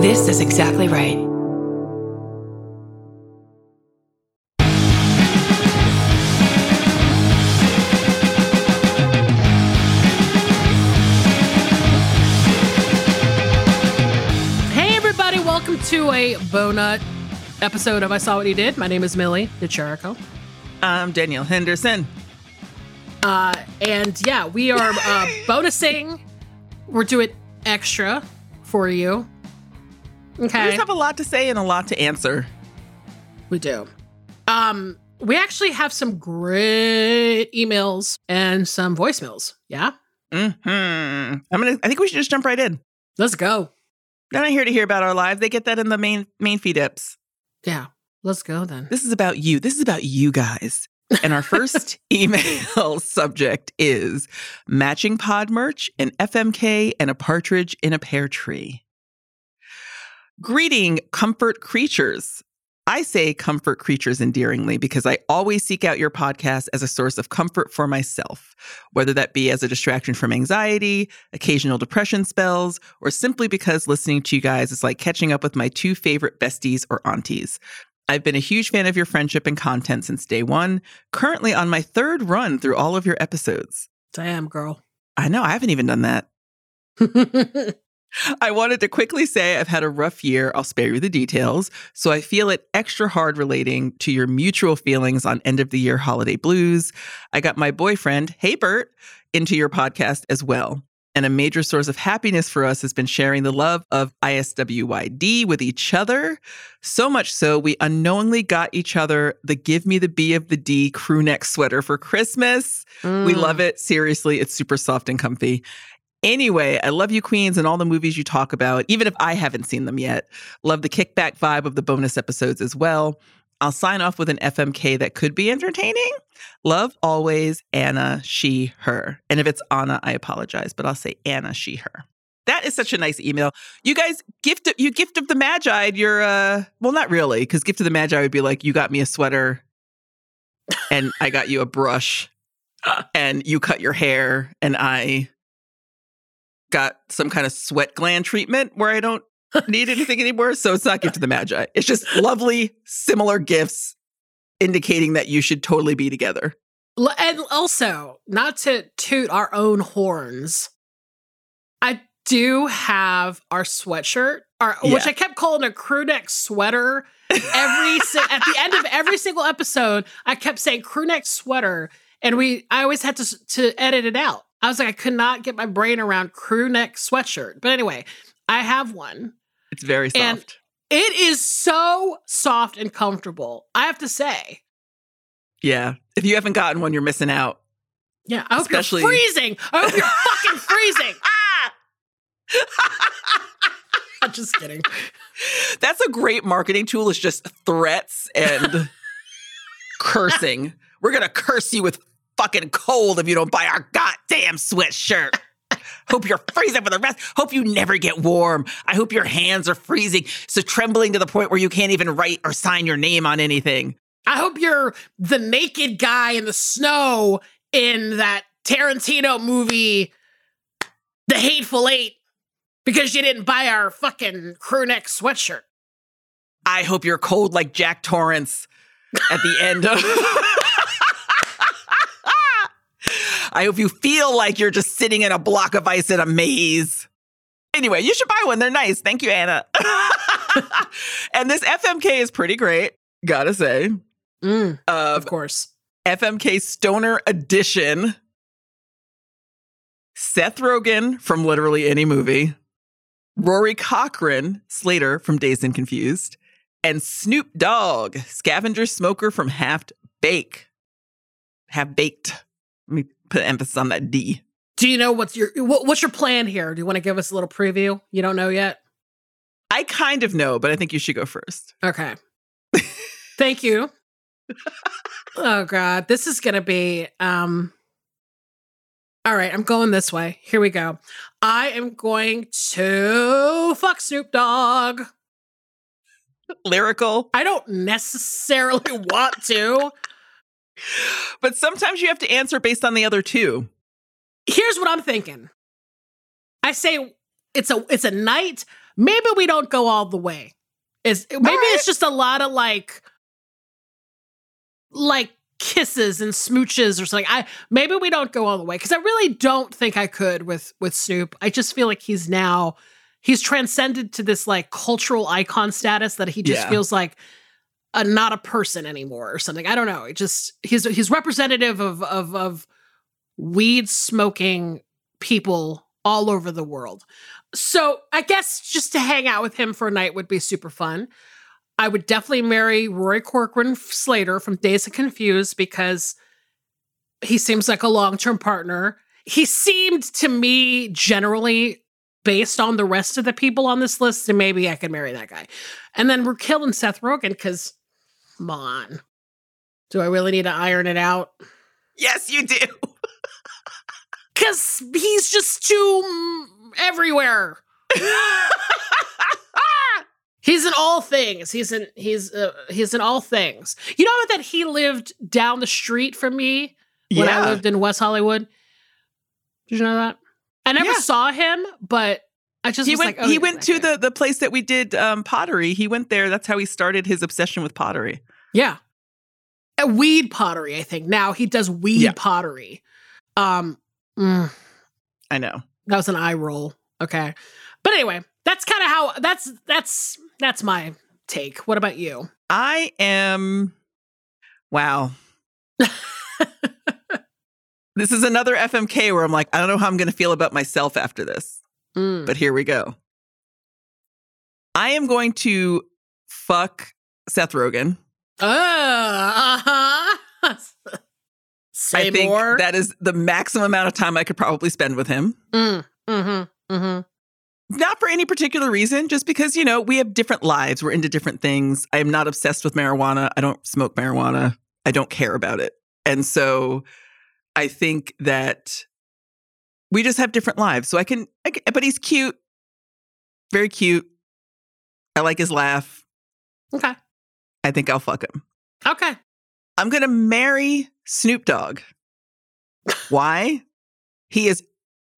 This is exactly right. Hey, everybody, welcome to a Bonut episode of I Saw What You Did. My name is Millie De Chirico. I'm Danielle Henderson. Uh, and yeah, we are uh, bonusing. We're doing extra for you. We Okay. just have a lot to say and a lot to answer. We do. Um, we actually have some great emails and some voicemails. Yeah. hmm I'm gonna. I think we should just jump right in. Let's go. They're not here to hear about our lives. They get that in the main main feed ips. Yeah. Let's go then. This is about you. This is about you guys. And our first email subject is matching pod merch, an FMK, and a partridge in a pear tree. Greeting, comfort creatures. I say comfort creatures endearingly because I always seek out your podcast as a source of comfort for myself, whether that be as a distraction from anxiety, occasional depression spells, or simply because listening to you guys is like catching up with my two favorite besties or aunties. I've been a huge fan of your friendship and content since day one, currently on my third run through all of your episodes. Damn, girl. I know, I haven't even done that. I wanted to quickly say I've had a rough year. I'll spare you the details. So I feel it extra hard relating to your mutual feelings on end of the year holiday blues. I got my boyfriend, Hey Bert, into your podcast as well. And a major source of happiness for us has been sharing the love of ISWYD with each other. So much so, we unknowingly got each other the Give Me the B of the D crew neck sweater for Christmas. We Mm. love it. Seriously, it's super soft and comfy. Anyway, I love you, Queens, and all the movies you talk about, even if I haven't seen them yet. Love the kickback vibe of the bonus episodes as well. I'll sign off with an FMK that could be entertaining. Love always Anna, she, her. And if it's Anna, I apologize, but I'll say Anna, she, her. That is such a nice email. You guys, gift you gift of the Magi. You're uh, well, not really, because gift of the Magi would be like you got me a sweater, and I got you a brush, and you cut your hair, and I got some kind of sweat gland treatment where I don't need anything anymore. So it's not gift of the Magi. It's just lovely, similar gifts indicating that you should totally be together. And also, not to toot our own horns, I do have our sweatshirt, our, which I kept calling a crew neck sweater. Every si- at the end of every single episode, I kept saying crew neck sweater, and we I always had to to edit it out. I was like, I could not get my brain around crew neck sweatshirt. But anyway, I have one. It's very And- soft. It is so soft and comfortable. I have to say. yeah. If you haven't gotten one, you're missing out. Yeah, I hope Especially- you're freezing. I hope you're fucking freezing. Ah! I'm just kidding. That's a great marketing tool. Is just threats and cursing. We're gonna curse you with fucking cold if you don't buy our goddamn sweatshirt. Hope you're freezing for the rest. Hope you never get warm. I hope your hands are freezing, so trembling to the point where you can't even write or sign your name on anything. I hope you're the naked guy in the snow in that Tarantino movie, The Hateful Eight, because you didn't buy our fucking crew neck sweatshirt. I hope you're cold like Jack Torrance at the end of. I hope you feel like you're just sitting in a block of ice in a maze. Anyway, you should buy one. They're nice. Thank you, Anna. and this FMK is pretty great, gotta say. Mm, Uh, of course. FMK Stoner Edition. Seth Rogen from literally any movie. Rory Cochrane, Slater from Dazed and Confused. And Snoop Dogg, scavenger smoker from Half Bake. Half Baked. Let me put emphasis on that D. Do you know what's your what, what's your plan here? Do you want to give us a little preview? You don't know yet. I kind of know, but I think you should go first. Okay. Thank you. oh god, this is going to be um All right, I'm going this way. Here we go. I am going to fuck Snoop Dogg. Lyrical. I don't necessarily want to. But sometimes you have to answer based on the other two. Here's what I'm thinking. I say it's a it's a night. Maybe we don't go all the way. Is maybe right. it's just a lot of like like kisses and smooches or something. I maybe we don't go all the way because I really don't think I could with with Snoop. I just feel like he's now he's transcended to this like cultural icon status that he just Yeah. feels like a, not a person anymore or something. I don't know. It just he's he's representative of of of weed smoking people all over the world. So I guess just to hang out with him for a night would be super fun. I would definitely marry Roy Corcoran Slater from Dazed and Confused because he seems like a long term partner. He seemed to me generally based on the rest of the people on this list, and maybe I could marry that guy. And then we're killing Seth Rogen because, come on. Do I really need to iron it out? Yes, you do. Because he's just too everywhere. He's in all things. He's in he's uh, he's in all things. You know that he lived down the street from me when I lived in West Hollywood. Did you know that? I never Yeah. saw him, but I just he went. like, oh, he went to the the place that we did um, pottery. He went there. That's how he started his obsession with pottery. yeah, a weed pottery. I think now he does weed Yeah. pottery. Um, mm, I know. that was an eye roll. Okay, but anyway, that's kind of how that's that's that's my take. What about you? I am. Wow. this is another FMK where I'm like, I don't know how I'm going to feel about myself after this, Mm. but here we go. I am going to fuck Seth Rogen. Uh huh. Say I think more. that is the maximum amount of time I could probably spend with him. mm, mm-hmm, mm-hmm. Not for any particular reason, just because, you know, we have different lives. We're into different things. I am not obsessed with marijuana. I don't smoke marijuana. I don't care about it. And so I think that we just have different lives. So I can, I can but he's cute, very cute. I like his laugh. Okay. I think I'll fuck him. Okay. I'm going to marry Snoop Dogg. Why? He is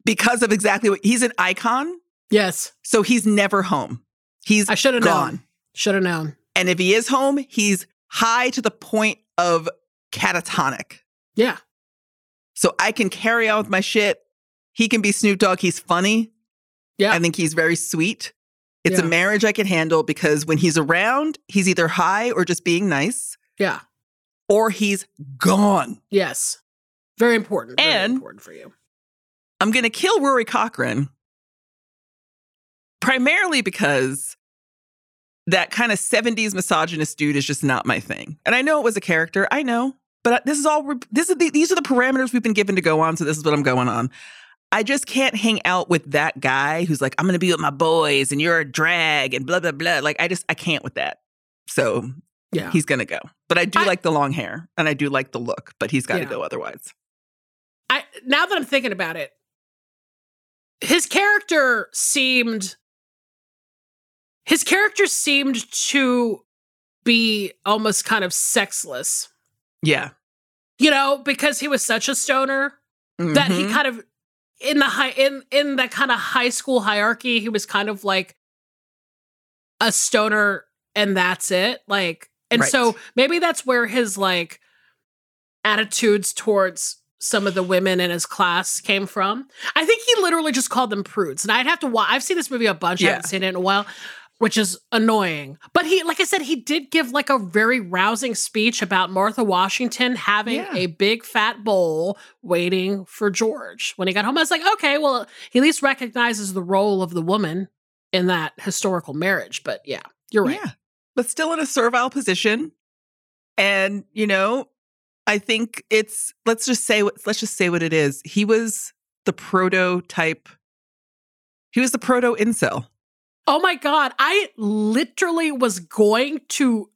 because of exactly what he's an icon. Yes. So he's never home. He's I should have gone. known. Should have known. And if he is home, he's high to the point of catatonic. Yeah. So I can carry on with my shit. He can be Snoop Dogg. He's funny. Yeah. I think he's very sweet. It's Yeah. a marriage I can handle because when he's around, he's either high or just being nice, Yeah. or he's gone. Yes. Very important. Very And- important for you. I'm going to kill Rory Cochrane primarily because that kind of 70s misogynist dude is just not my thing. And I know it was a character. I know. But uh, this is all this is the, these are the parameters we've been given to go on, so this is what I'm going on. I just can't hang out with that guy who's like, I'm going to be with my boys and you're a drag and blah blah blah. Like I just I can't with that. So Yeah. he's going to go. But I do I- like the long hair and I do like the look, but he's got to Yeah. go otherwise. I now that I'm thinking about it, his character seemed his character seemed to be almost kind of sexless. Yeah. You know, because he was such a stoner that he Mhm. kind of in the high in in that kind of high school hierarchy, he was kind of like a stoner and that's it. Like and Right. so maybe that's where his like attitudes towards some of the women in his class came from. I think he literally just called them prudes. And I'd have to watch I've seen this movie a bunch. I haven't seen it in a while. Which is annoying. But he, like I said, he did give like a very rousing speech about Martha Washington having Yeah. a big fat bowl waiting for George. When he got home, I was like, okay, well, he at least recognizes the role of the woman in that historical marriage. But yeah, you're right. Yeah. But still in a servile position. And, you know, I think it's let's just say what let's just say what it is. He was the prototype. He was the proto incel. Oh my God. I literally was going to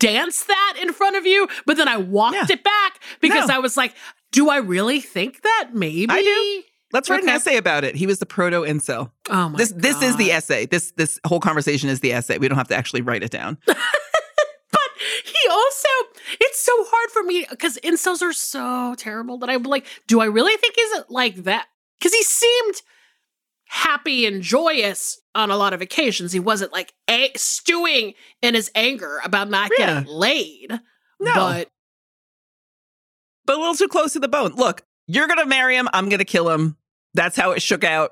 dance that in front of you, but then I walked Yeah. it back because No. I was like, do I really think that? Maybe. I do. Let's write an essay about it. He was the proto incel. Oh my This this is the essay. This this whole conversation is the essay. We don't have to actually write it down. But he also, it's so hard for me because incels are so terrible that I'm like, do I really think he's like that? Because he seemed happy and joyous on a lot of occasions. He wasn't like a- stewing in his anger about not Yeah. getting laid. No. But but a little too close to the bone. Look, you're gonna marry him. I'm gonna kill him. That's how it shook out.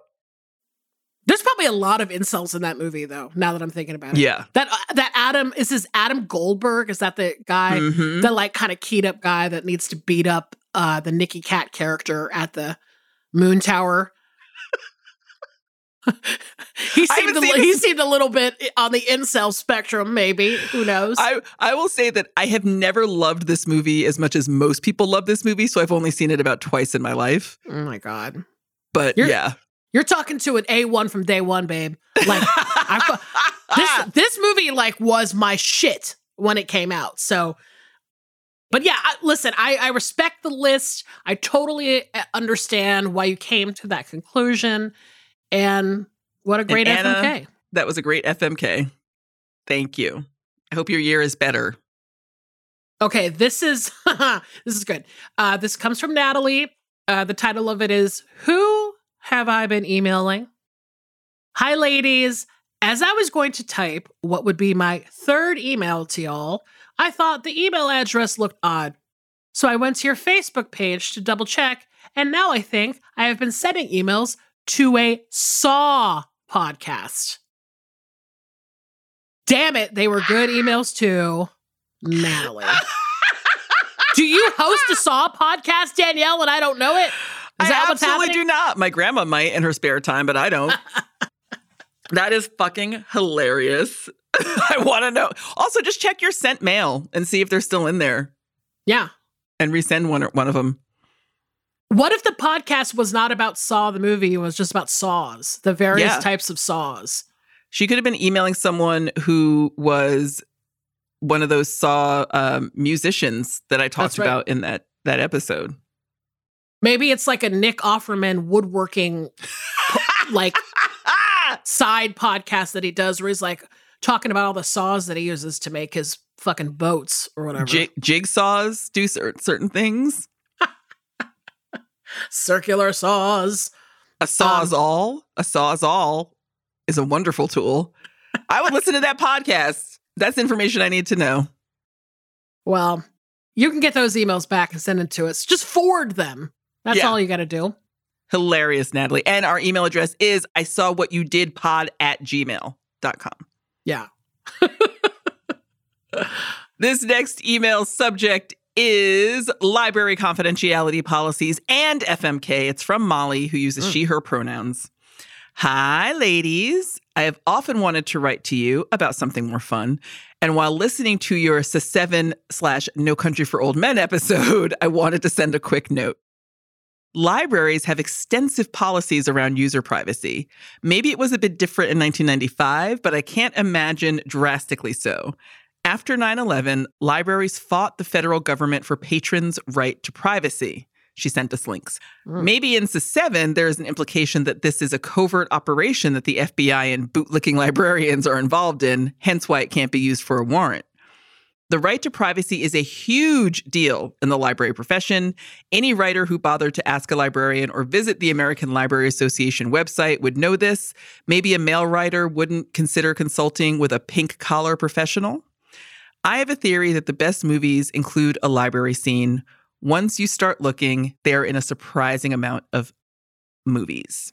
there's probably a lot of incels in that movie, though. Now that I'm thinking about it, Yeah. that uh, that Adam is this Adam Goldberg? Is that the guy, Mhm. the like kind of keyed up guy that needs to beat up uh, the Nicky Katt character at the Moon Tower? he seemed a, li- he seemed a little bit on the incel spectrum, maybe. Who knows? I, I will say that I have never loved this movie as much as most people love this movie, so I've only seen it about twice in my life. oh my god, But You're- yeah. you're talking to an A one from day one, babe. Like I, this this movie like was my shit when it came out. So, but yeah, I, listen, I I respect the list. I totally uh, understand why you came to that conclusion, and what a great Anna- FMK. that was a great FMK. Thank you. I hope your year is better. Okay, this is this is good. Uh, this comes from Natalie. Uh, the title of it is "Who Have I Been Emailing?" Hi, ladies. As I was going to type what would be my third email to y'all, I thought the email address looked odd. So I went to your Facebook page to double check, and now I think I have been sending emails to a Saw podcast. Damn it, they were good emails too. Natalie. do you host a Saw podcast, Danielle, and I don't know it? Is I absolutely do not. My grandma might in her spare time, but I don't. that is fucking hilarious. I want to know. Also, just check your sent mail and see if they're still in there Yeah. and resend one one of them. What if the podcast was not about Saw the movie, it was just about saws, the various Yeah. types of saws? She could have been emailing someone who was one of those Saw um, musicians that I talked right. about in that that episode. Maybe it's like a Nick Offerman woodworking like side podcast that he does where he's like talking about all the saws that he uses to make his fucking boats or whatever. Jig- jigsaws do cer- certain things. Circular saws. A sawzall, Um, a sawzall is a wonderful tool. I would listen to that podcast. That's information I need to know. Well, you can get those emails back and send them to us. Just forward them. That's Yeah. all you got to do. Hilarious, Natalie. And our email address is I saw what you did pod at gmail.com. Yeah. This next email subject is library confidentiality policies and FMK. It's from Molly, who uses Mm. she, her pronouns. Hi, ladies. I have often wanted to write to you about something more fun. And while listening to your Se7en slash No Country for Old Men episode, I wanted to send a quick note. Libraries have extensive policies around user privacy. Maybe it was a bit different in 1995, but I can't imagine drastically so. After 9 11, libraries fought the federal government for patrons' right to privacy. She sent us links. Mm. Maybe in Se7en, there is an implication that this is a covert operation that the FBI and bootlicking librarians are involved in, hence why it can't be used for a warrant. The right to privacy is a huge deal in the library profession. Any writer who bothered to ask a librarian or visit the American Library Association website would know this. Maybe a male writer wouldn't consider consulting with a pink collar professional. I have a theory that the best movies include a library scene. Once you start looking, they're in a surprising amount of movies.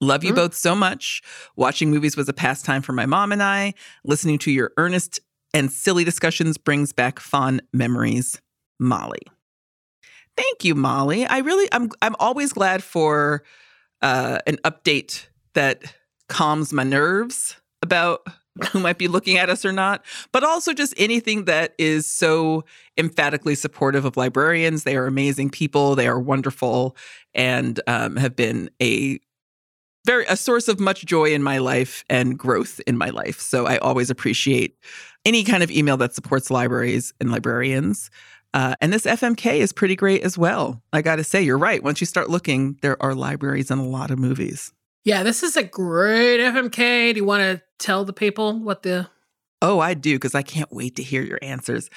Love you Mm. both so much. Watching movies was a pastime for my mom and I. Listening to your earnest and silly discussions brings back fond memories. Molly. Thank you, Molly. I really I'm I'm always glad for uh, an update that calms my nerves about who might be looking at us or not, but also just anything that is so emphatically supportive of librarians. They are amazing people. They are wonderful and um, have been a very a source of much joy in my life and growth in my life. So I always appreciate any kind of email that supports libraries and librarians. Uh, and this FMK is pretty great as well. I got to say, you're right. Once you start looking, there are libraries and a lot of movies. Yeah, this is a great FMK. Do you want to tell the people what the Oh, I do, because I can't wait to hear your answers.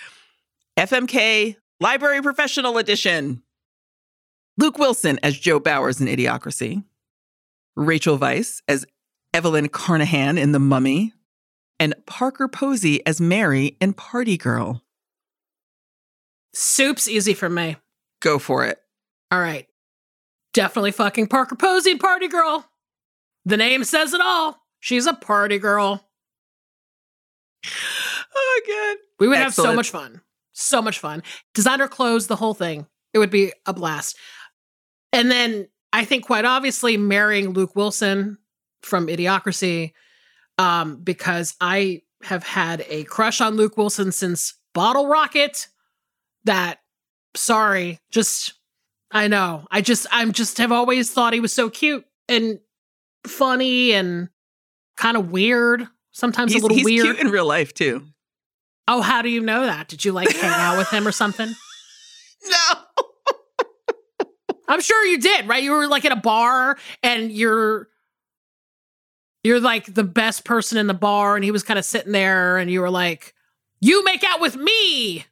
FMK Library Professional Edition. Luke Wilson as Joe Bowers in Idiocracy. Rachel Weisz as Evelyn Carnahan in The Mummy, and Parker Posey as Mary in Party Girl. Soup's easy for me. Go for it. All right. Definitely fucking Parker Posey in Party Girl. The name says it all. She's a party girl. Oh, good. We would have so much fun. So much fun. Designer clothes, the whole thing. It would be a blast. And then I think quite obviously marrying Luke Wilson from Idiocracy, um, because I have had a crush on Luke Wilson since Bottle Rocket. That, sorry, just, I know. I just, I'm just have always thought he was so cute and funny and kind of weird. Sometimes He's, a little he's weird. cute in real life, too. Oh, how do you know that? Did you like hang out with him or something? No. I'm sure you did, right? You were like at a bar and you're you're like the best person in the bar and he was kind of sitting there and you were like, "You make out with me."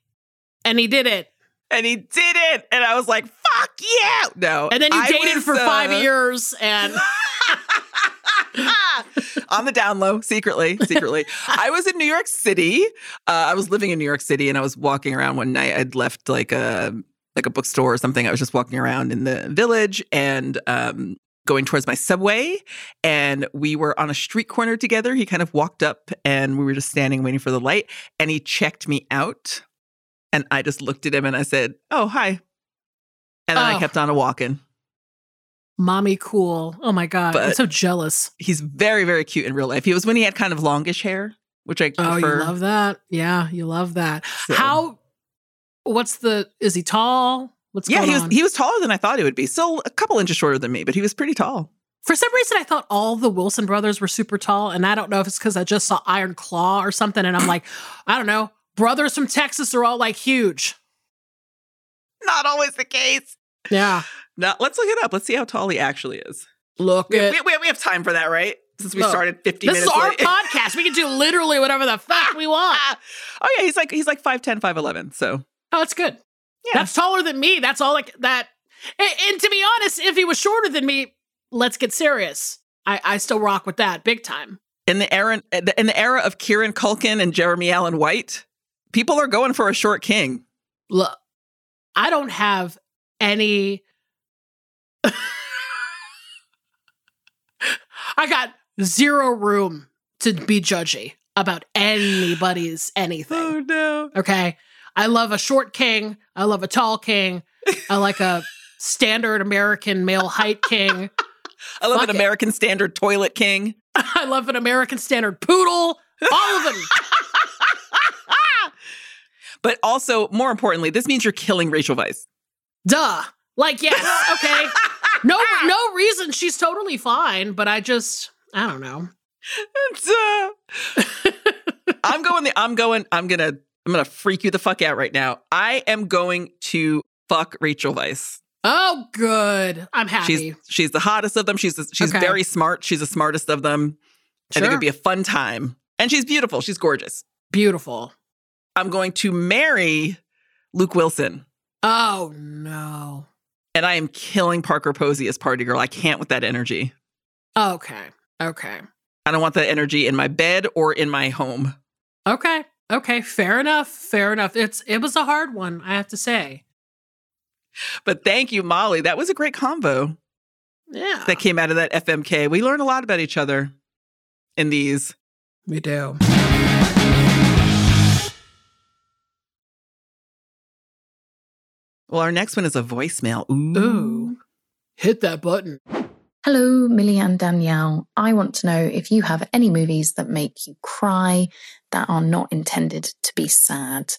And he did it. And he did it. And I was like, fuck yeah. No. And then you I dated was, for 5 uh, years and on the down low, secretly, secretly. I was in New York City. Uh, I was living in New York City, and I was walking around one night. I'd left like a like a bookstore or something. I was just walking around in the village and um, going towards my subway, and we were on a street corner together. He kind of walked up, and we were just standing waiting for the light, and he checked me out, and I just looked at him and I said, "Oh, hi," and then I Oh. kept on a walking. Mommy cool. Oh my god. I'm so jealous. He's very, very cute in real life. He was when he had kind of longish hair, which I Oh, you love that? Yeah, you love that. So- How what's the is he tall? What's Yeah, going he was on? he was taller than I thought he would be. Still a couple inches shorter than me, but he was pretty tall. For some reason, I thought all the Wilson brothers were super tall, and I don't know if it's because I just saw Iron Claw or something, and I'm like, I don't know. Brothers from Texas are all like huge. Not always the case. Yeah, No, let's look it up. Let's see how tall he actually is. look We, at we, we, have time for that, right? Since we Look, started 50 this is minutes our late. podcast. We can do literally whatever the fuck we want. oh yeah, he's like he's like 5'10, 5'11. So Oh, that's good. Yeah. That's taller than me. That's all like that. And, and to be honest, if he was shorter than me, let's get serious. I, I still rock with that big time. in the era in the era of Kieran Culkin and Jeremy Allen White, people are going for a short king. Look, I don't have any. I got zero room to be judgy about anybody's anything. Oh, no. Okay. I love a short king. I love a tall king. I like a standard American male height king. I love Fuck an it. American standard toilet king. I love an American standard poodle. All of them. But also, more importantly, this means you're killing Rachel Weisz. Duh. Like, yes. Okay. No, no reason. She's totally fine, but I just, I don't know. It's, uh, I'm going the I'm going I'm gonna I'm gonna freak you the fuck out right now. I am going to fuck Rachel Weisz. Oh, good. I'm happy. She's she's the hottest of them. She's she's Okay. very smart. She's the smartest of them. I think it'd be a fun time. And she's beautiful. She's gorgeous. beautiful. I'm going to marry Luke Wilson. Oh no. And I am killing Parker Posey as party girl. I can't with that energy. Okay. Okay. I don't want that energy in my bed or in my home. Okay. Okay. Fair enough. Fair enough. It's it was a hard one, I have to say. But thank you, Molly. That was a great convo. Yeah. that came out of that FMK. We learn a lot about each other in these. we do. Well, our next one is a voicemail. Ooh. Ooh. Hit that button. Hello, Millie and Danielle. I want to know if you have any movies that make you cry that are not intended to be sad.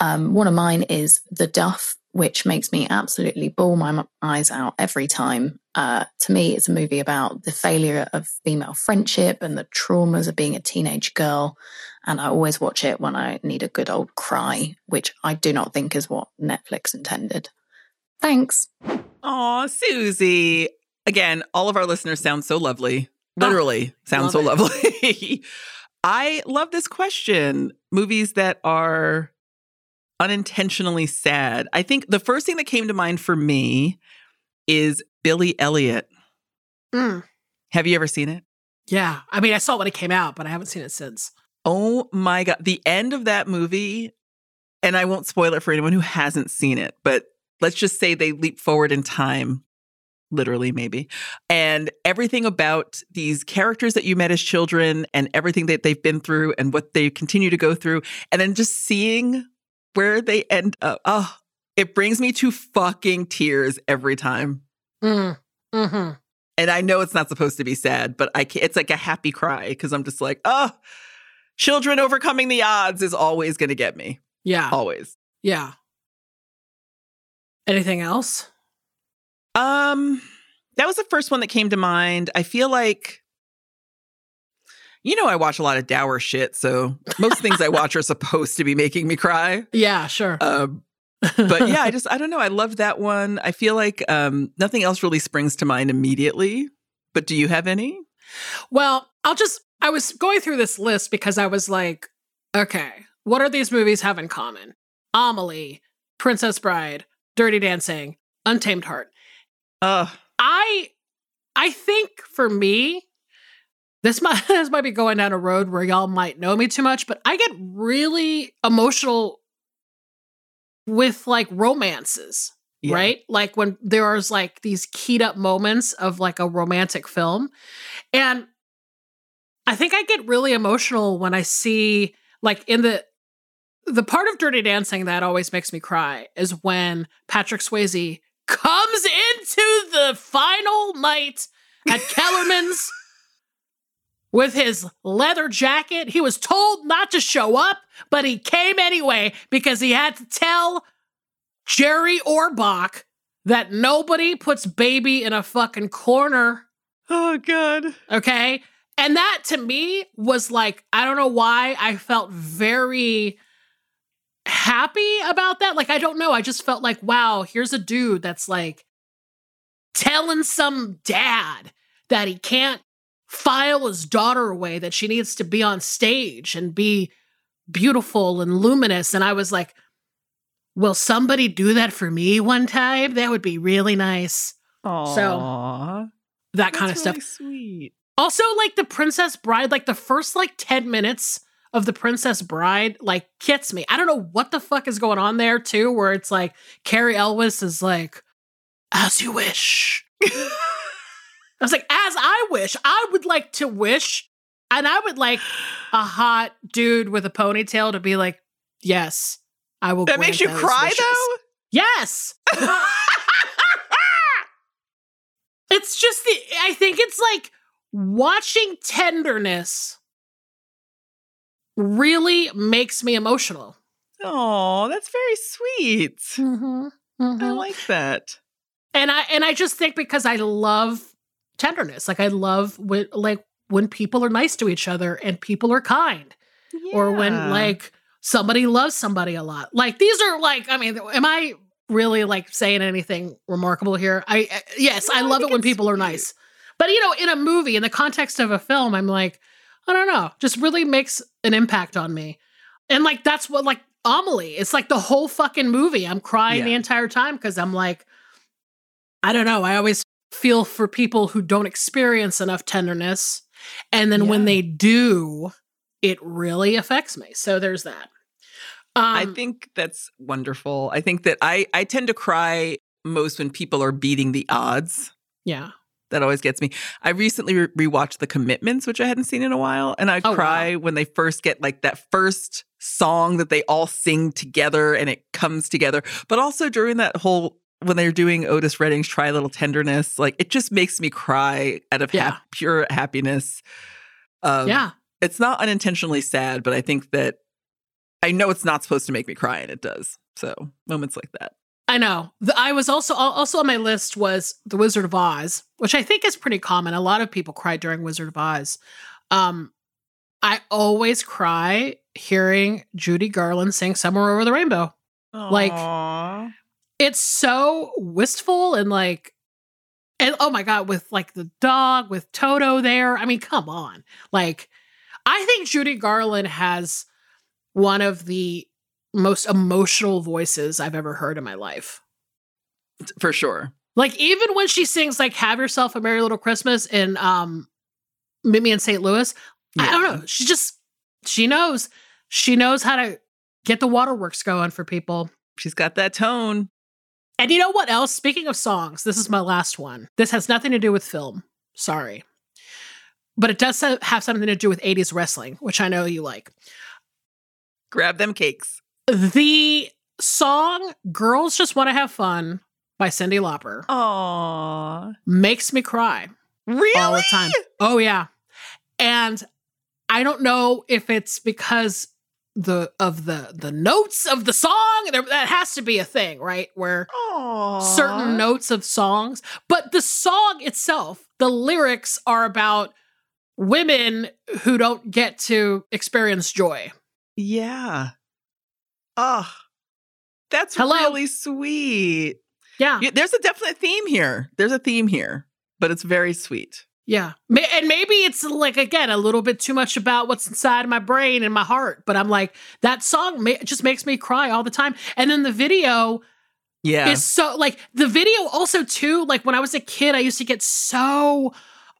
Um, one of mine is The Duff, which makes me absolutely bawl my eyes out every time. Uh, to me, it's a movie about the failure of female friendship and the traumas of being a teenage girl. And I always watch it when I need a good old cry, which I do not think is what Netflix intended. Thanks. Aw, Susie. Again, all of our listeners sound so lovely. Literally sound love so it. lovely. I love this question. Movies that are unintentionally sad. I think the first thing that came to mind for me is Billy Elliot. Mm. Have you ever seen it? Yeah. I mean, I saw it when it came out, but I haven't seen it since. Oh my God. The end of that movie, and I won't spoil it for anyone who hasn't seen it, but let's just say they leap forward in time, literally, maybe. And everything about these characters that you met as children and everything that they've been through and what they continue to go through, and then just seeing where they end up. Oh, it brings me to fucking tears every time. Mm. hmm And I know it's not supposed to be sad, but I can't, it's like a happy cry because I'm just like, oh, children overcoming the odds is always going to get me. Yeah. Always. Yeah. Anything else? Um, that was the first one that came to mind. I feel like, you know, I watch a lot of dour shit, so most things I watch are supposed to be making me cry. Yeah, sure. Um, but yeah, I just I don't know. I love that one. I feel like um, nothing else really springs to mind immediately. But do you have any? Well, I'll just I was going through this list because I was like, okay, what are these movies have in common? Amelie, Princess Bride, Dirty Dancing, Untamed Heart. Uh, I I think for me, this might this might be going down a road where y'all might know me too much, but I get really emotional with like romances, Yeah. right? Like when there's like these keyed up moments of like a romantic film. And I think I get really emotional when I see like in the the part of Dirty Dancing that always makes me cry is when Patrick Swayze comes into the final night at Kellerman's with his leather jacket. He was told not to show up, but he came anyway because he had to tell Jerry Orbach that nobody puts baby in a fucking corner. oh god. Okay. And that to me was like, I don't know why I felt very happy about that. Like, I don't know. I just felt like, wow, here's a dude that's like telling some dad that he can't file his daughter away, that she needs to be on stage and be beautiful and luminous. And I was like, will somebody do that for me one time? That would be really nice. Aww. That kind of That's stuff. Sweet. Also, like the Princess Bride, like the first like 10 minutes of the Princess Bride, like gets me. I don't know what the fuck is going on there, too, where it's like Cary Elwes is like, as you wish. I was like, as I wish. I would like to wish, and I would like a hot dude with a ponytail to be like, yes, I will. That makes you cry wishes." though. Yes. it's just the I think it's like watching tenderness really makes me emotional. Oh, that's very sweet. Mm-hmm. I like that. and I and I just think because I love tenderness. Like I love when like when people are nice to each other and people are kind. Or when like somebody loves somebody a lot. Like these are like I mean, am I really like saying anything remarkable here? I uh, yes, I No, I love it when people are nice. But you know, in a movie, in the context of a film, I'm like, I don't know, just really makes an impact on me. And like that's what like Amelie, it's like the whole fucking movie. I'm crying the entire time because I'm like, I don't know. I always feel for people who don't experience enough tenderness. And then when they do, it really affects me. So there's that. Um, I think that's wonderful. I think that I I tend to cry most when people are beating the odds. yeah. That always gets me. I recently re- rewatched The Commitments, which I hadn't seen in a while, and I Oh, wow. cry when they first get like that first song that they all sing together and it comes together. But also during that whole when they're doing Otis Redding's "Try a Little Tenderness," like it just makes me cry out of Yeah. hap- pure happiness. Um, yeah. it's not unintentionally sad, but I think that I know it's not supposed to make me cry, and it does. So moments like that. I know. The, I was also also on my list was The Wizard of Oz, which I think is pretty common. A lot of people cry during Wizard of Oz. Um, I always cry hearing Judy Garland sing "Somewhere Over the Rainbow." Like- It's so wistful and like, and oh my god, with like the dog with Toto there. I mean, come on. Like, I think Judy Garland has one of the most emotional voices I've ever heard in my life. for sure. Like even when she sings like "Have Yourself a Merry Little Christmas" in um, Meet Me in St. Louis, I don't know. She just she knows she knows how to get the waterworks going for people. She's got that tone. And you know what else? Speaking of songs, this is my last one. This has nothing to do with film. Sorry. But it does have something to do with 80s wrestling, which I know you like. Grab them cakes. The song Girls Just Want to Have Fun by Cyndi Lauper. Aww. Makes me cry. Really? All the time. Oh, yeah. And I don't know if it's because the of the the notes of the song there, that has to be a thing right where Aww. certain notes of songs but the song itself the lyrics are about women who don't get to experience joy Yeah. Oh, that's Hello? really sweet. yeah there's a definite theme here. There's a theme here, but it's very sweet. yeah and maybe it's like again a little bit too much about what's inside my brain and my heart but i'm like that song just makes me cry all the time and then the video Yeah. is so like the video also too like when i was a kid i used to get so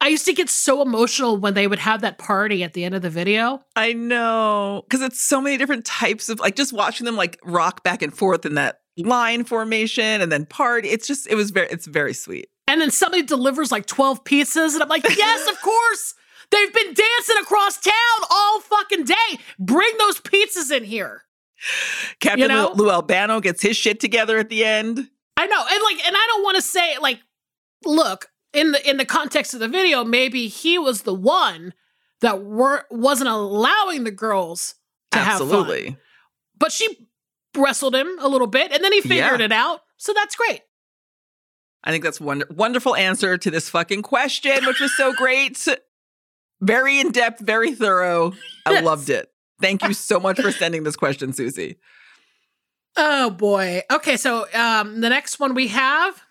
i used to get so emotional when they would have that party at the end of the video I know. Because it's so many different types of like just watching them like rock back and forth in that line formation and then party. It's just, it was very, it's very sweet. and then somebody delivers like 12 pizzas and i'm like yes of course they've been dancing across town all fucking day bring those pizzas in here Captain You know? Lou, Lou Albano gets his shit together at the end. i know and like and i don't want to say like look in the in the context of the video maybe he was the one that were wasn't allowing the girls to have fun Absolutely. but she wrestled him a little bit and then he figured Yeah. it out. So that's great. I think that's wonder- wonderful answer to this fucking question, which was so great. Very in depth, very thorough. I Yes. loved it. Thank you so much for sending this question, Susie. Oh boy. Okay, so um the next one we have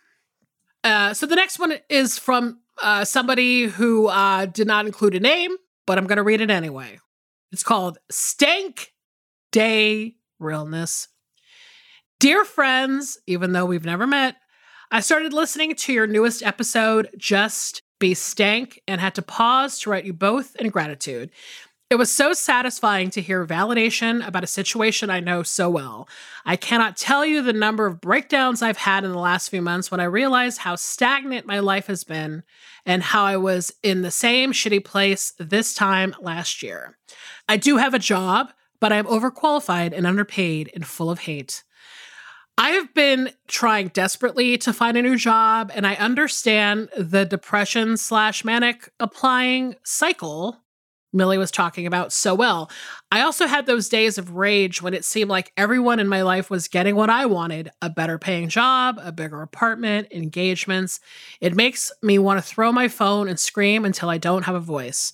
uh so the next one is from uh somebody who uh did not include a name, but I'm going to read it anyway. It's called Stank Day Realness. Dear friends, even though we've never met, I started listening to your newest episode, Just Be Stank, and had to pause to write you both in gratitude. It was so satisfying to hear validation about a situation I know so well. I cannot tell you the number of breakdowns I've had in the last few months when I realized how stagnant my life has been and how I was in the same shitty place this time last year. I do have a job, but I'm overqualified and underpaid and full of hate. I have been trying desperately to find a new job, and I understand the depression slash manic applying cycle Millie was talking about so well. I also had those days of rage when it seemed like everyone in my life was getting what I wanted a better paying job, a bigger apartment, engagements. It makes me want to throw my phone and scream until I don't have a voice.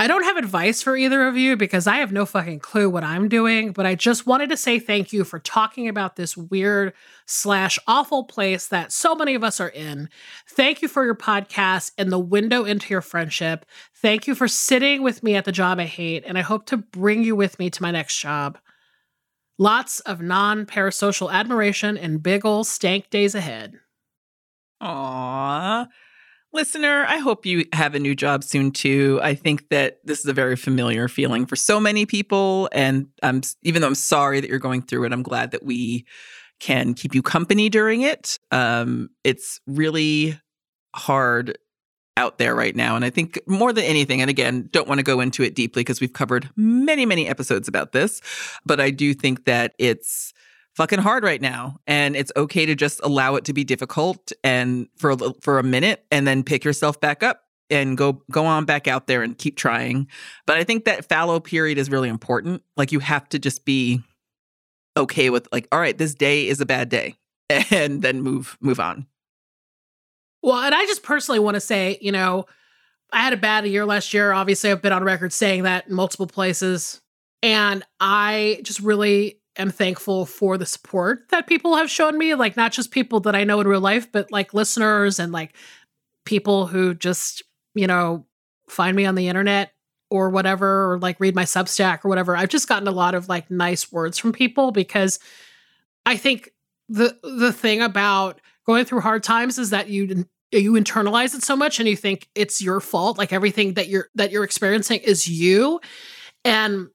I don't have advice for either of you because I have no fucking clue what I'm doing, but I just wanted to say thank you for talking about this weird slash awful place that so many of us are in. Thank you for your podcast and the window into your friendship. Thank you for sitting with me at the job I hate, and I hope to bring you with me to my next job. Lots of non parasocial admiration and big ol' stank days ahead. Aww. Listener, I hope you have a new job soon too. I think that this is a very familiar feeling for so many people. And even though I'm sorry that you're going through it, I'm glad that we can keep you company during it. Um, it's really hard out there right now. And I think more than anything, and again, don't want to go into it deeply because we've covered many, many episodes about this, but I do think that it's fucking hard right now and it's okay to just allow it to be difficult and for a, for a minute and then pick yourself back up and go go on back out there and keep trying but i think that fallow period is really important like you have to just be okay with like all right this day is a bad day and then move move on Well, and I just personally want to say, you know, I had a bad year last year. Obviously, I've been on record saying that in multiple places. And I just really am thankful for the support that people have shown me, like not just people that I know in real life, but like listeners and like people who just, you know, find me on the internet or whatever, or like read my Substack or whatever. I've just gotten a lot of like nice words from people because I think the the thing about going through hard times is that you you internalize it so much and you think it's your fault like everything that you're that you're experiencing is you and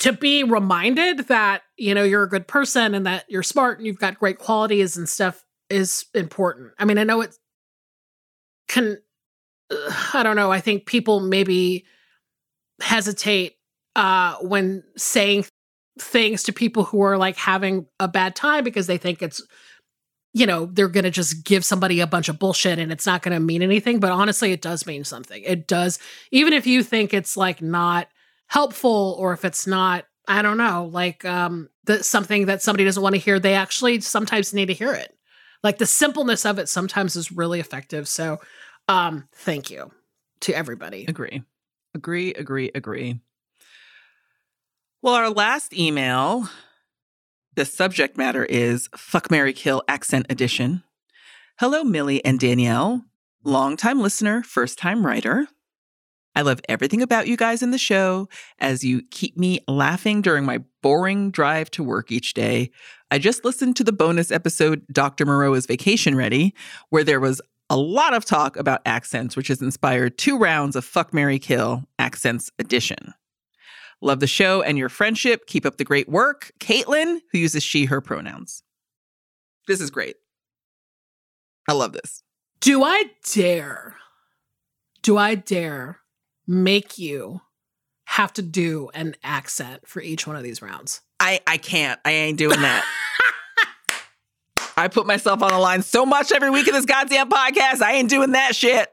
to be reminded that you know you're a good person and that you're smart and you've got great qualities and stuff is important. I mean i know it can i don't know. I think people maybe hesitate uh when saying things to people who are like having a bad time because they think it's you know they're going to just give somebody a bunch of bullshit and it's not going to mean anything. But honestly it does mean something. It does even if you think it's like not helpful or if it's not i don't know like um the, something that somebody doesn't want to hear they actually sometimes need to hear it like the simpleness of it sometimes is really effective so um thank you to everybody Agree. Agree, agree, agree. Well, our last email, the subject matter is Fuck Mary Kill Accent Edition. Hello, Millie and Danielle, longtime listener, first time writer. I love everything about you guys in the show as you keep me laughing during my boring drive to work each day. I just listened to the bonus episode, Dr. Moreau is Vacation Ready, where there was a lot of talk about accents, which has inspired two rounds of Fuck Mary Kill Accents Edition. Love the show and your friendship. Keep up the great work. Caitlin, who uses she, her pronouns. This is great. I love this. do i dare do i dare make you have to do an accent for each one of these rounds I, I can't. I ain't doing that. I put myself on the line so much every week of this goddamn podcast. I ain't doing that shit.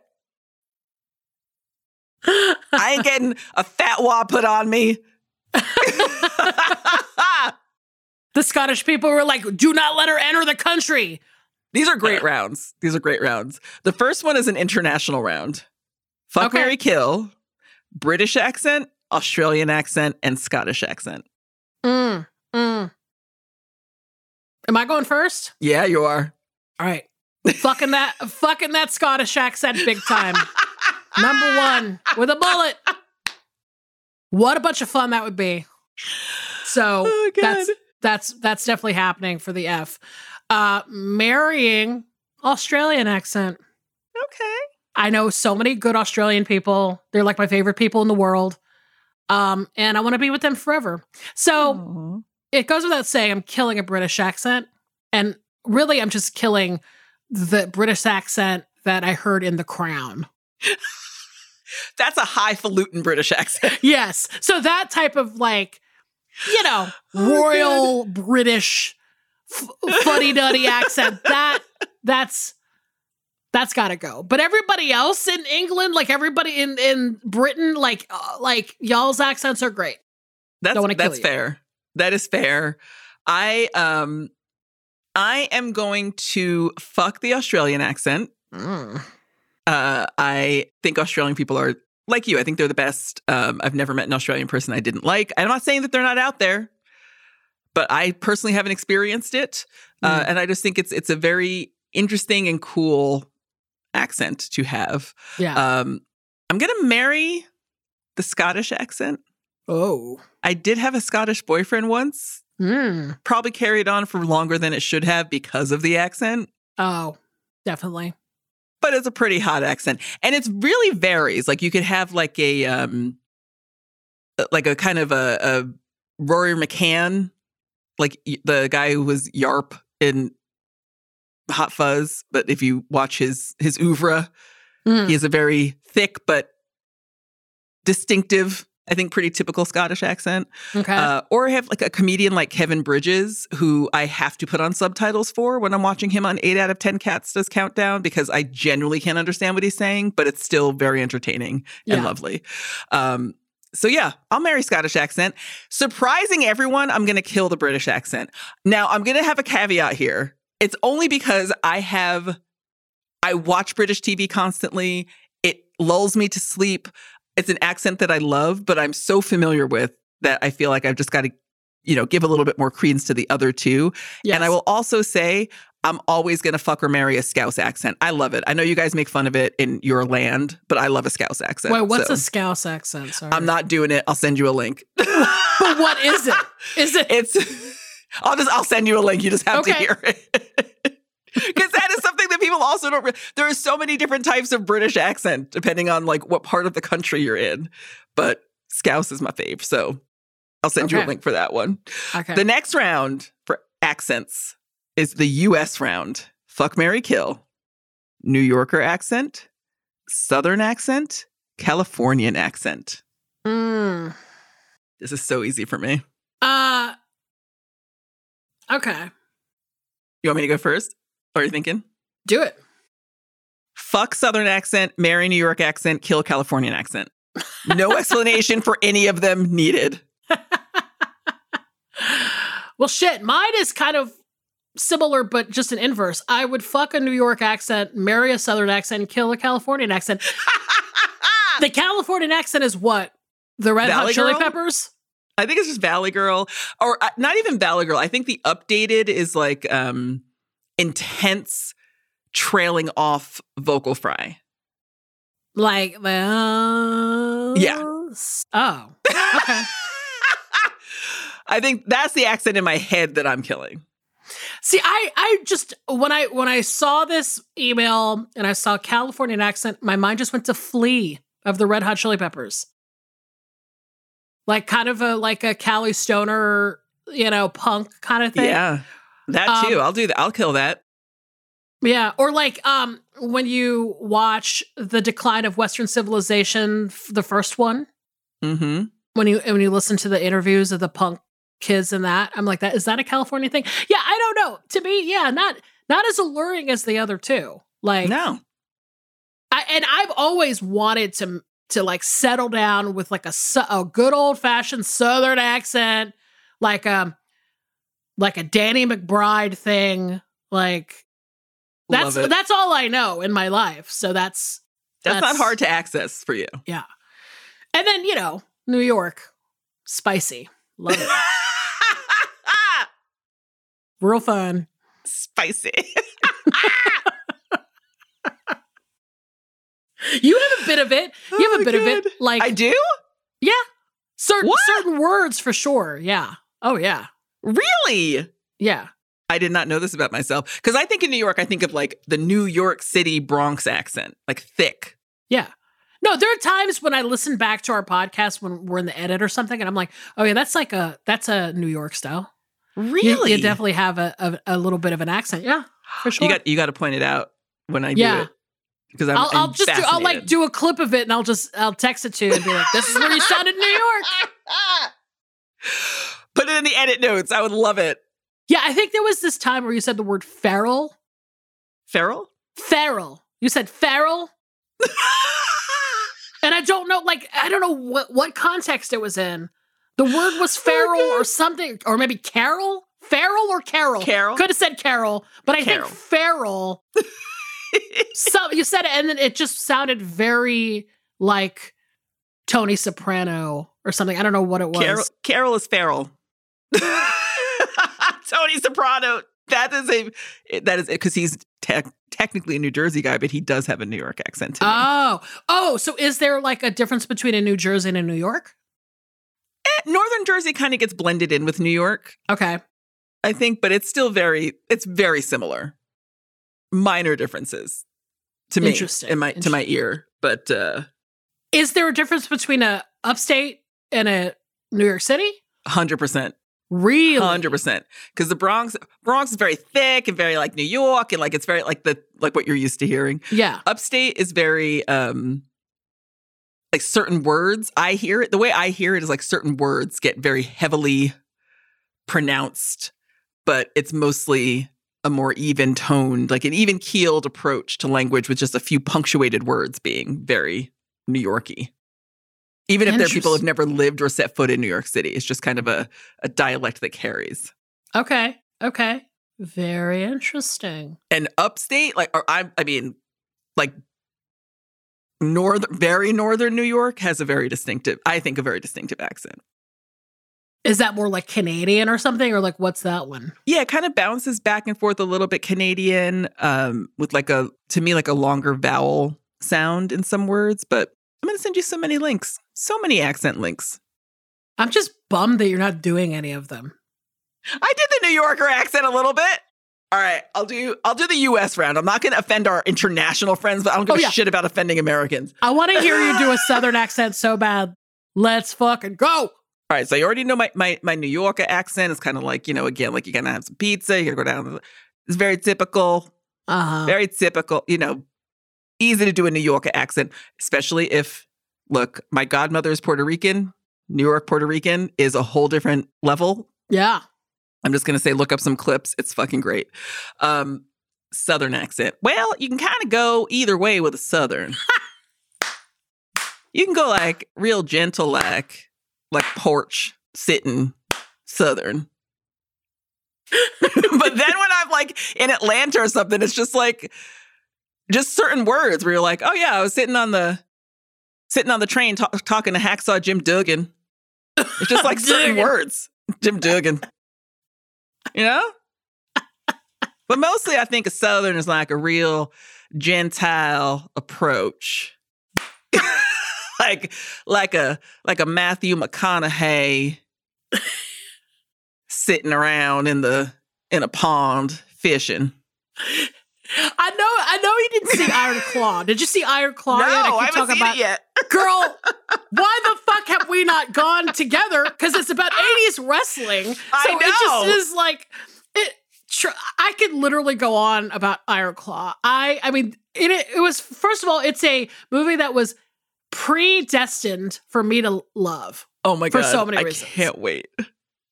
I ain't getting a fat wad put on me. the scottish people were like do not let her enter the country These are great rounds. These are great rounds. The first one is an international round. Fuck Okay. Mary Kill, British accent, Australian accent, and Scottish accent. Mm, mm. Am I going first? Yeah, you are. All right. fucking that fucking that Scottish accent big time. Number one with a bullet. What a bunch of fun that would be. So Oh, that's that's that's definitely happening for the F. Uh marrying Australian accent. Okay. I know so many good Australian people. They're like my favorite people in the world. Um, and I want to be with them forever. So Aw. it goes without saying I'm killing a British accent. And really I'm just killing the British accent that I heard in The Crown. That's a highfalutin British accent. Yes. So that type of like, you know, Oh, royal British f- fuddy-duddy accent. That that's that's got to go. But everybody else in England, like everybody in in Britain, like uh, like y'all's accents are great. That's Don't wanna kill that's fair. That is fair. I um I am going to fuck the Australian accent. Mm. Uh I think Australian people are like you. I think they're the best. Um I've never met an Australian person I didn't like. I'm not saying that they're not out there, but I personally haven't experienced it. Uh, Mm. and I just think it's it's a very interesting and cool accent to have. Yeah. Um I'm going to marry the Scottish accent. oh. I did have a Scottish boyfriend once. Mm. Probably carried on for longer than it should have because of the accent, Oh. Definitely. but it's a pretty hot accent. And it's really varies. Like you could have like a um uh, like a kind of a, a Rory McCann, like the guy who was Yarp in Hot Fuzz, but if you watch his his oeuvre, Mm. he has a very thick but distinctive, I think pretty typical Scottish accent. Okay. Uh, or have like a comedian like Kevin Bridges, who I have to put on subtitles for when I'm watching him on 8 out of 10 Cats Does Countdown because I genuinely can't understand what he's saying, but it's still very entertaining and Yeah. lovely. Um, so yeah, I'll marry Scottish accent. Surprising everyone, I'm going to kill the British accent. Now, I'm going to have a caveat here. It's only because I have I watch British TV constantly. It lulls me to sleep. It's an accent that I love, but I'm so familiar with that I feel like I've just got to, you know, give a little bit more credence to the other two. yes. And I will also say I'm always going to fuck or marry a Scouse accent. I love it. I know you guys make fun of it in your land, but I love a Scouse accent. Wait, what's so a Scouse accent? Sorry. I'm not doing it. I'll send you a link. But what is it? Is it? it's I'll just I'll send you a link. You just have to hear it. Because that is something that people also don't. Re- there are so many different types of British accent depending on like what part of the country you're in. But Scouse is my fave, so I'll send you a link for that one. Okay. The next round for accents is the U.S. round. Fuck, Mary kill. New Yorker accent, Southern accent, Californian accent. Mm. This is so easy for me. Okay. You want me to go first? What are you thinking? Do it. Fuck Southern accent, marry New York accent, kill Californian accent. No explanation for any of them needed. well, shit. Mine is kind of similar, but just an inverse. I would fuck a New York accent, marry a Southern accent, kill a Californian accent. the Californian accent is what? The Red Valley Hot Chili Girl? Peppers? I think it's just Valley Girl, or uh, not even Valley Girl. I think the updated is like um intense, trailing off vocal fry. Like well, Yeah. Oh. Okay. I think that's the accent in my head that I'm killing. See, I I just when I when I saw this email and I saw Californian accent, my mind just went to Flea of the Red Hot Chili Peppers. Like kind of a like a Cali Stoner, you know, punk kind of thing. Yeah, that too. Um, I'll do that. I'll kill that. Yeah, or like um when you watch The Decline of Western Civilization, the first one, Mm-hmm. when you when you listen to the interviews of the punk kids and that, I'm like that is that a California thing? Yeah, I don't know. To me, yeah, not not as alluring as the other two. Like No, I, and I've always wanted to to like settle down with like a a good old fashioned Southern accent, like um like a Danny McBride thing. Like that's that's all I know in my life. So that's that's, that's- not hard to access for you. Yeah, and then you know New York, spicy, love it, real fun. Spicy. You have a bit of it. You have Oh, a bit of it. Like I do. Yeah. Certain What? certain words for sure. Yeah. Oh yeah. Really? Yeah. I did not know this about myself because I think in New York, I think of like the New York City Bronx accent, like thick. Yeah. No, there are times when I listen back to our podcast when we're in the edit or something, and I'm like, oh yeah, that's like a that's a New York style. Really? You, definitely have a, a a little bit of an accent. Yeah, for sure. You got you got to point it out when I do Yeah. it because I'll, I'll just do, I'll like do a clip of it and I'll just I'll text it to you and be like, this is where you sounded in New York. Put it in the edit notes. I would love it. Yeah, I think there was this time where you said the word feral. Feral? Feral. You said feral. And I don't know, like, I don't know what, what context it was in. The word was feral or something, or maybe Carol? Feral or Carol? Carol. Could have said Carol, but I Carol. think feral. So you said it, and then it just sounded very like Tony Soprano or something. I don't know what it was. Carol, Carol is feral. Tony Soprano. That is a that is because he's tech technically a New Jersey guy, but he does have a New York accent. Oh, oh, so is there like a difference between a New Jersey and a New York? Eh, Northern Jersey kind of gets blended in with New York, Okay. I think, but it's still very it's very similar. Minor differences to me Interesting, in my to my ear, but uh Is there a difference between a upstate and a New York City? hundred percent. Really? Hundred percent, because the Bronx Bronx is very thick and very like New York, and like it's very like the like what you're used to hearing. Yeah. Upstate is very um like certain words. I hear it the way I hear it is like certain words get very heavily pronounced, but it's mostly a more even toned, like an even keeled approach to language with just a few punctuated words being very New Yorky. Even if there are people who have never lived or set foot in New York City, it's just kind of a, a dialect that carries. Okay. Okay. Very interesting. And upstate, like, or I, I mean, like, northern, very northern New York has a very distinctive, I think, a very distinctive accent. Is that more like Canadian or something? Or like what's that one? Yeah, it kind of bounces back and forth a little bit Canadian, um, with like a, to me, like a longer vowel sound in some words. But I'm going to send you so many links, so many accent links. I'm just bummed that you're not doing any of them. I did the New Yorker accent a little bit. All right, I'll do I'll do the US round. I'm not going to offend our international friends, but I don't give Oh, a yeah. shit about offending Americans. I want to hear you do a southern accent so bad. Let's fucking go. All right, so you already know my my, my New Yorker accent is kind of like, you know, again, like you're going to have some pizza, you're going to go down it's very typical, Uh-huh. very typical, you know, easy to do a New Yorker accent, especially if look, my godmother is Puerto Rican, New York Puerto Rican is a whole different level Yeah. I'm just gonna say look up some clips. It's fucking great. Um, southern accent. Well, you can kind of go either way with a southern. you can go like real gentle, like like porch sitting southern. but then when I'm like in Atlanta or something, it's just like just certain words where you're like, oh yeah, I was sitting on the sitting on the train ta- talking to Hacksaw Jim Duggan. It's just like certain words. Jim Duggan. You know? but mostly I think a Southern is like a real Gentile approach. like like a like a Matthew McConaughey sitting around in the in a pond fishing. I know I know you didn't see Iron Claw. Did you see Iron Claw yet? no, I keep haven't talking seen about it yet. Girl, why the fuck have we not gone together? Because it's about 80s wrestling. So I it just is like it tr- I could literally go on about Iron Claw. I I mean it it was first of all, it's a movie that was predestined for me to love. Oh my god! For so many I reasons. can't wait.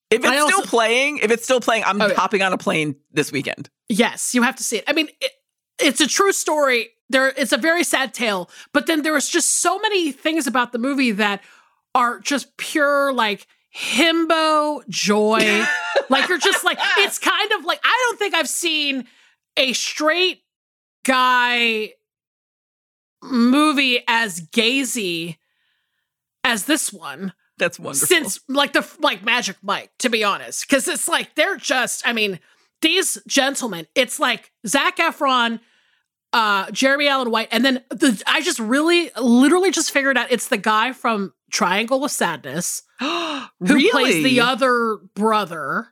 If it's I still playing, if it's still playing, I'm yeah. hopping on a plane this weekend. Yes, you have to see it. I mean, it, it's a true story. There, it's a very sad tale. But then there was just so many things about the movie that are just pure like himbo joy. like you're just like it's kind of like I don't think I've seen a straight guy movie as gazy as this one That's wonderful. since like the like Magic Mike, to be honest, because it's like they're just. I mean, these gentlemen. It's like Zac Efron, uh, Jeremy Allen White, and then the. I just really, literally, just figured out it's the guy from Triangle of Sadness who really? plays the other brother.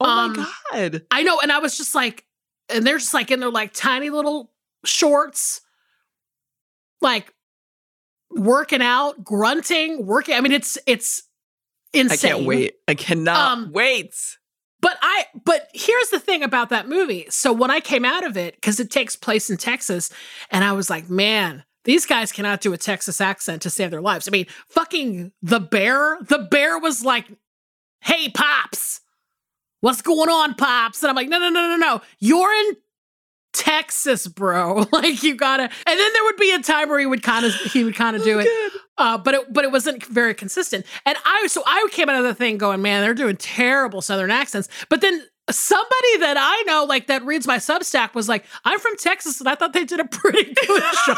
Oh um, my god. I know, and I was just like, and they're just like in their like tiny little shorts, like working out, grunting, working. I mean, it's it's insane. I can't wait. I cannot Um, wait. But I but here's the thing about that movie. So when I came out of it, because it takes place in Texas, and I was like, man, these guys cannot do a Texas accent to save their lives. I mean, fucking the bear, the bear was like, hey, Pops, what's going on, Pops? And I'm like, no, no, no, no, no. You're in Texas, bro. like you gotta and then there would be a time where he would kind of he would kind of do it. Uh, but it but it wasn't very consistent. And I so I came out of the thing going, man, they're doing terrible Southern accents. But then somebody that I know, like that reads my Substack, was like, I'm from Texas, and I thought they did a pretty good job.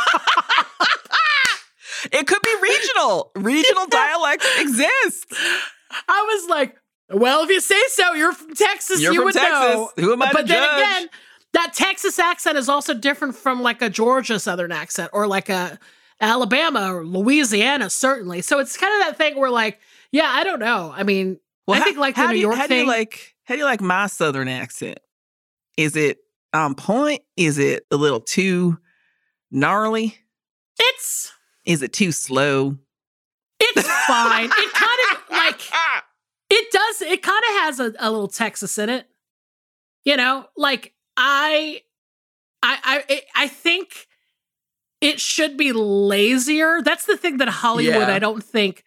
It could be regional. Regional dialects exist. I was like, well, if you say so, you're from Texas, You're you from would Texas. know. Who am I to but then judge? again, that Texas accent is also different from like a Georgia Southern accent or like a Alabama or Louisiana, certainly. So it's kind of that thing where like, yeah, I don't know. I mean, I how- think like the how New do you, York how do you like how do you like my southern accent? Is it on point? Is it a little too gnarly? it's Is it too slow? it's fine. it kind of like it does. It kind of has a, a little Texas in it. You know, like I, I, I, I think it should be lazier. That's the thing that Hollywood, Yeah. I don't think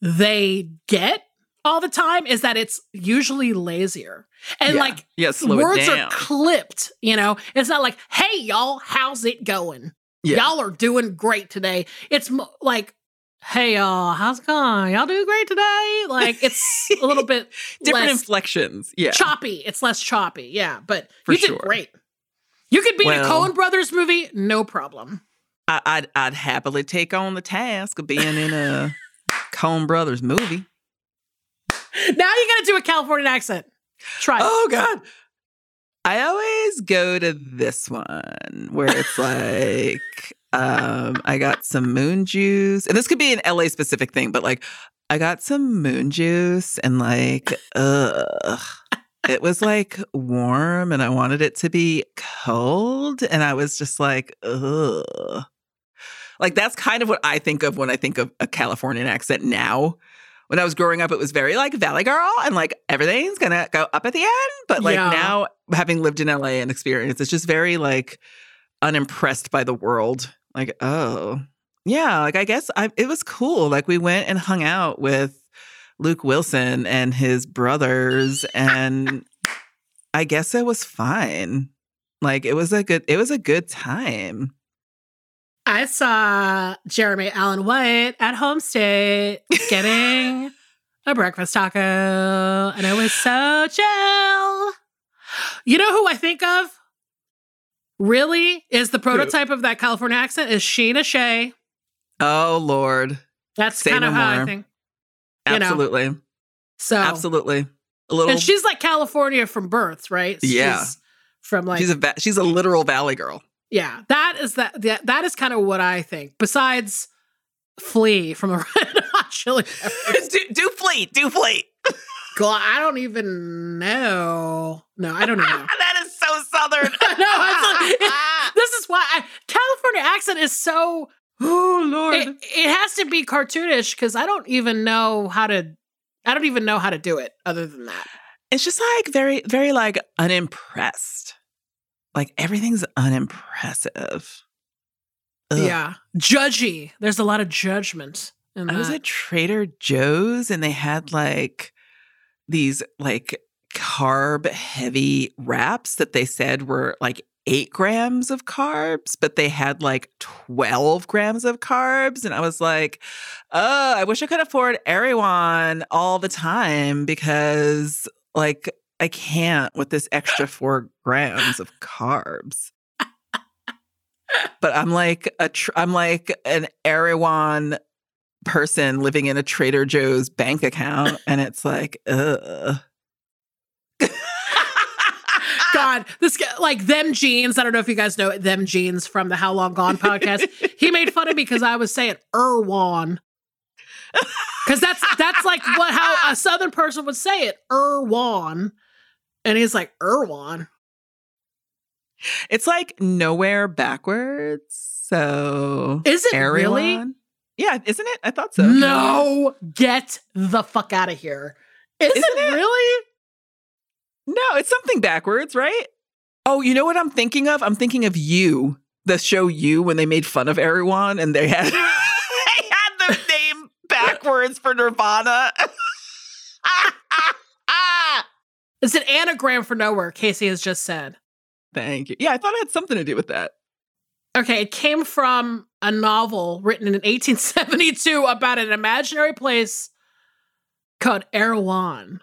they get all the time is that it's usually lazier and Yeah. like yeah, words are clipped. You know, it's not like, "Hey, y'all, how's it going?" yeah. Y'all are doing great today. It's mo- like, hey, y'all, how's it going? Y'all doing great today? Like, it's a little bit Different inflections. Yeah. choppy. It's less choppy. Yeah, but For you did sure. great. You could be in a Well- Coen Brothers movie, no problem. I, I'd I'd happily take on the task of being in a Coen Brothers movie. Now you got to do a Californian accent. Try. it. Oh God. I always go to this one where it's like, um, I got some moon juice. And this could be an LA specific thing, but like I got some moon juice and like, ugh. it was like warm and I wanted it to be cold. And I was just like, ugh. Like that's kind of what I think of when I think of a Californian accent now. When I was growing up, it was very like Valley Girl and like everything's gonna go up at the end. But like Yeah. now, having lived in LA and experienced, it's just very like unimpressed by the world. Like, oh, yeah, like I guess I, it was cool. Like we went and hung out with Luke Wilson and his brothers, and I guess it was fine. Like it was a good, it was a good time. I saw Jeremy Allen White at HomeState getting a breakfast taco, and it was so chill. You know who I think of? Really, is the prototype of that California accent is Sheena Shea. Oh Lord, That's kind no of how I more. think. You know. absolutely, So, absolutely. A little. and she's like California from birth, right? Yeah. She's from like she's a va- she's a literal Valley girl. Yeah, that is that. That, that is kind of what I think. Besides Flea from the Red Hot Chili do, do fleet, do fleet. God, I don't even know. No, I don't know. that is so southern. no, it's like- this is why I, California accent is so. oh Lord. It, it has to be cartoonish because I don't even know how to. I don't even know how to do it other than that. it's just like very, very like unimpressed. Like everything's unimpressive. Ugh. Yeah, judgy. There's a lot of judgment. In I was at Trader Joe's and they had like these like carb heavy wraps that they said were like eight grams of carbs, but they had like 12 grams of carbs. And I was like, oh, I wish I could afford Erewhon all the time because like I can't with this extra four grams of carbs. But I'm like a tr- I'm like an Erewhon person living in a Trader Joe's bank account, and it's like, ugh. God, this like them jeans. I don't know if you guys know them jeans from the How Long Gone podcast. he made fun of me because I was saying Erwan. Because that's that's like what how a southern person would say it, Erwan. And he's like, Erwan. It's like nowhere backwards. So Is it really? Yeah, isn't it? I thought so. No, get the fuck out of here. Is Isn't it, it? really? No, it's something backwards, right? Oh, you know what I'm thinking of? I'm thinking of you, the show You, when they made fun of Erewhon and they had they had the name backwards for Nirvana. It's an anagram for nowhere, Casey has just said. Thank you. Yeah, I thought it had something to do with that. Okay, it came from a novel written in 1872 about an imaginary place called Erewhon.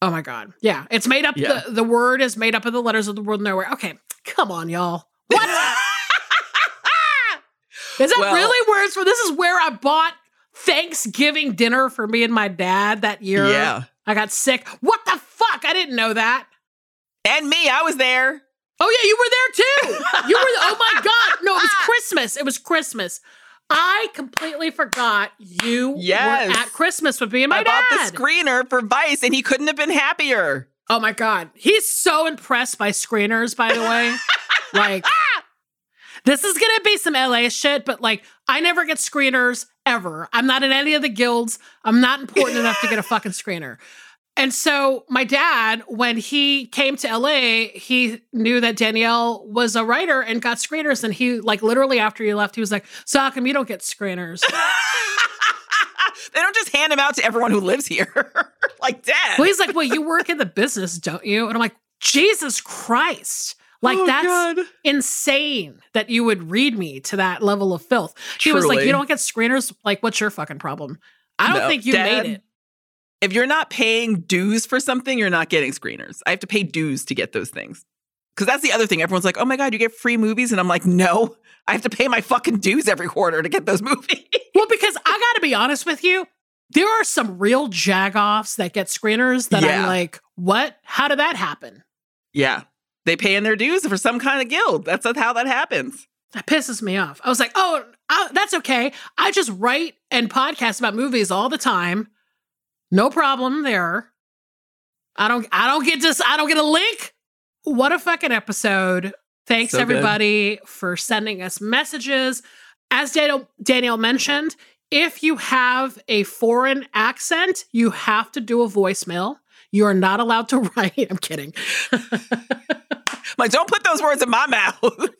Oh my god. Yeah, it's made up Yeah. the, the word is made up of the letters of the word nowhere. Okay, come on, y'all. What? is that Well- really it's from? This is where I bought Thanksgiving dinner for me and my dad that year. Yeah. I got sick. What the fuck? I didn't know that. And me, I was there. Oh yeah, you were there too. You were. Oh my god! No, it was Christmas. It was Christmas. I completely forgot you Yes. were at Christmas with me and my I bought the screener for Vice and he couldn't have been happier. oh my god, he's so impressed by screeners. By the way, like this is gonna be some LA shit, but like I never get screeners ever. I'm not in any of the guilds. I'm not important enough to get a fucking screener. And so my dad, when he came to LA, he knew that Danielle was a writer and got screeners. And he like literally after he left, he was like, So how come you don't get screeners? they don't just hand them out to everyone who lives here. like, Dad. well, he's like, Well, you work in the business, don't you? And I'm like, Jesus Christ. Like Oh, that's God. insane that you would read me to that level of filth. He was like, You don't get screeners? Like, what's your fucking problem? I don't No, think you Dad, made it. If you're not paying dues for something, you're not getting screeners. I have to pay dues to get those things. Because that's the other thing. Everyone's like, oh my God, you get free movies. And I'm like, no, I have to pay my fucking dues every quarter to get those movies. Well, because I got to be honest with you, there are some real jagoffs that get screeners that Yeah. I'm like, what? How did that happen? yeah. They pay in their dues for some kind of guild. That's how that happens. That pisses me off. I was like, oh, I, that's okay. I just write and podcast about movies all the time. No problem there. I don't I don't get this I don't get a link. What a fucking episode. Thanks So good. everybody for sending us messages. As Daniel Danielle mentioned, if you have a foreign accent, you have to do a voicemail. You are not allowed to write. I'm kidding. like, don't put those words in my mouth.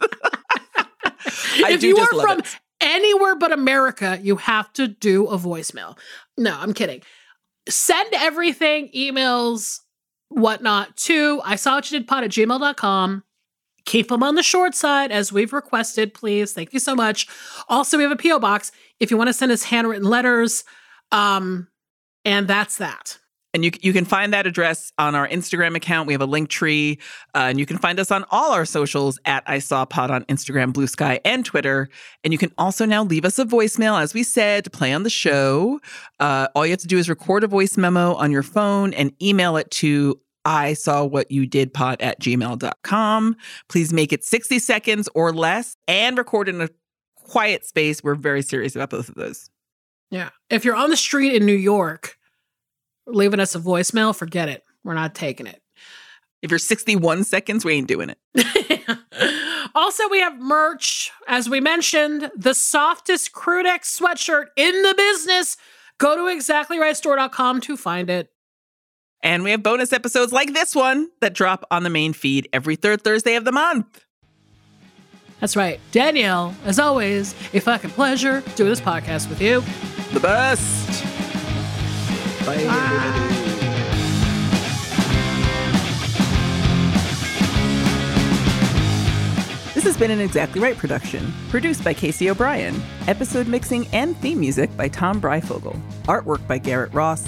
If you just are from it. anywhere but America, you have to do a voicemail. No, I'm kidding. Send everything, emails, whatnot, to I saw what you did pod at gmail.com. Keep them on the short side as we've requested, please. Thank you so much. Also, we have a P.O. box if you want to send us handwritten letters. Um, and that's that. And you, you can find that address on our Instagram account. We have a link tree. Uh, and you can find us on all our socials at I Saw Pod on Instagram, Blue Sky, and Twitter. And you can also now leave us a voicemail, as we said, to play on the show. Uh, all you have to do is record a voice memo on your phone and email it to I saw what you did pod at gmail.com. Please make it 60 seconds or less and record in a quiet space. We're very serious about both of those. Yeah. If you're on the street in New York leaving us a voicemail, forget it. We're not taking it. If you're 61 seconds, we ain't doing it. also, we have merch. As we mentioned, the softest neck sweatshirt in the business. Go to exactlyrightstore.com to find it. And we have bonus episodes like this one that drop on the main feed every third Thursday of the month. That's right. Danielle, as always, a fucking pleasure doing this podcast with you. The best. Bye. everybody. This has been an Exactly Right production, produced by Casey O'Brien. Episode mixing and theme music by Tom Breyfogle. Artwork by Garrett Ross.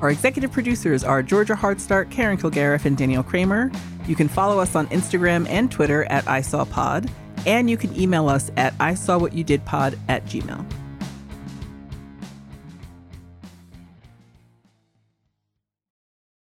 Our executive producers are Georgia Hardstark, Karen Kilgariff, and Danielle Kramer. You can follow us on Instagram and Twitter at ISawPod, and you can email us at ISawWhatYouDidPod at gmail.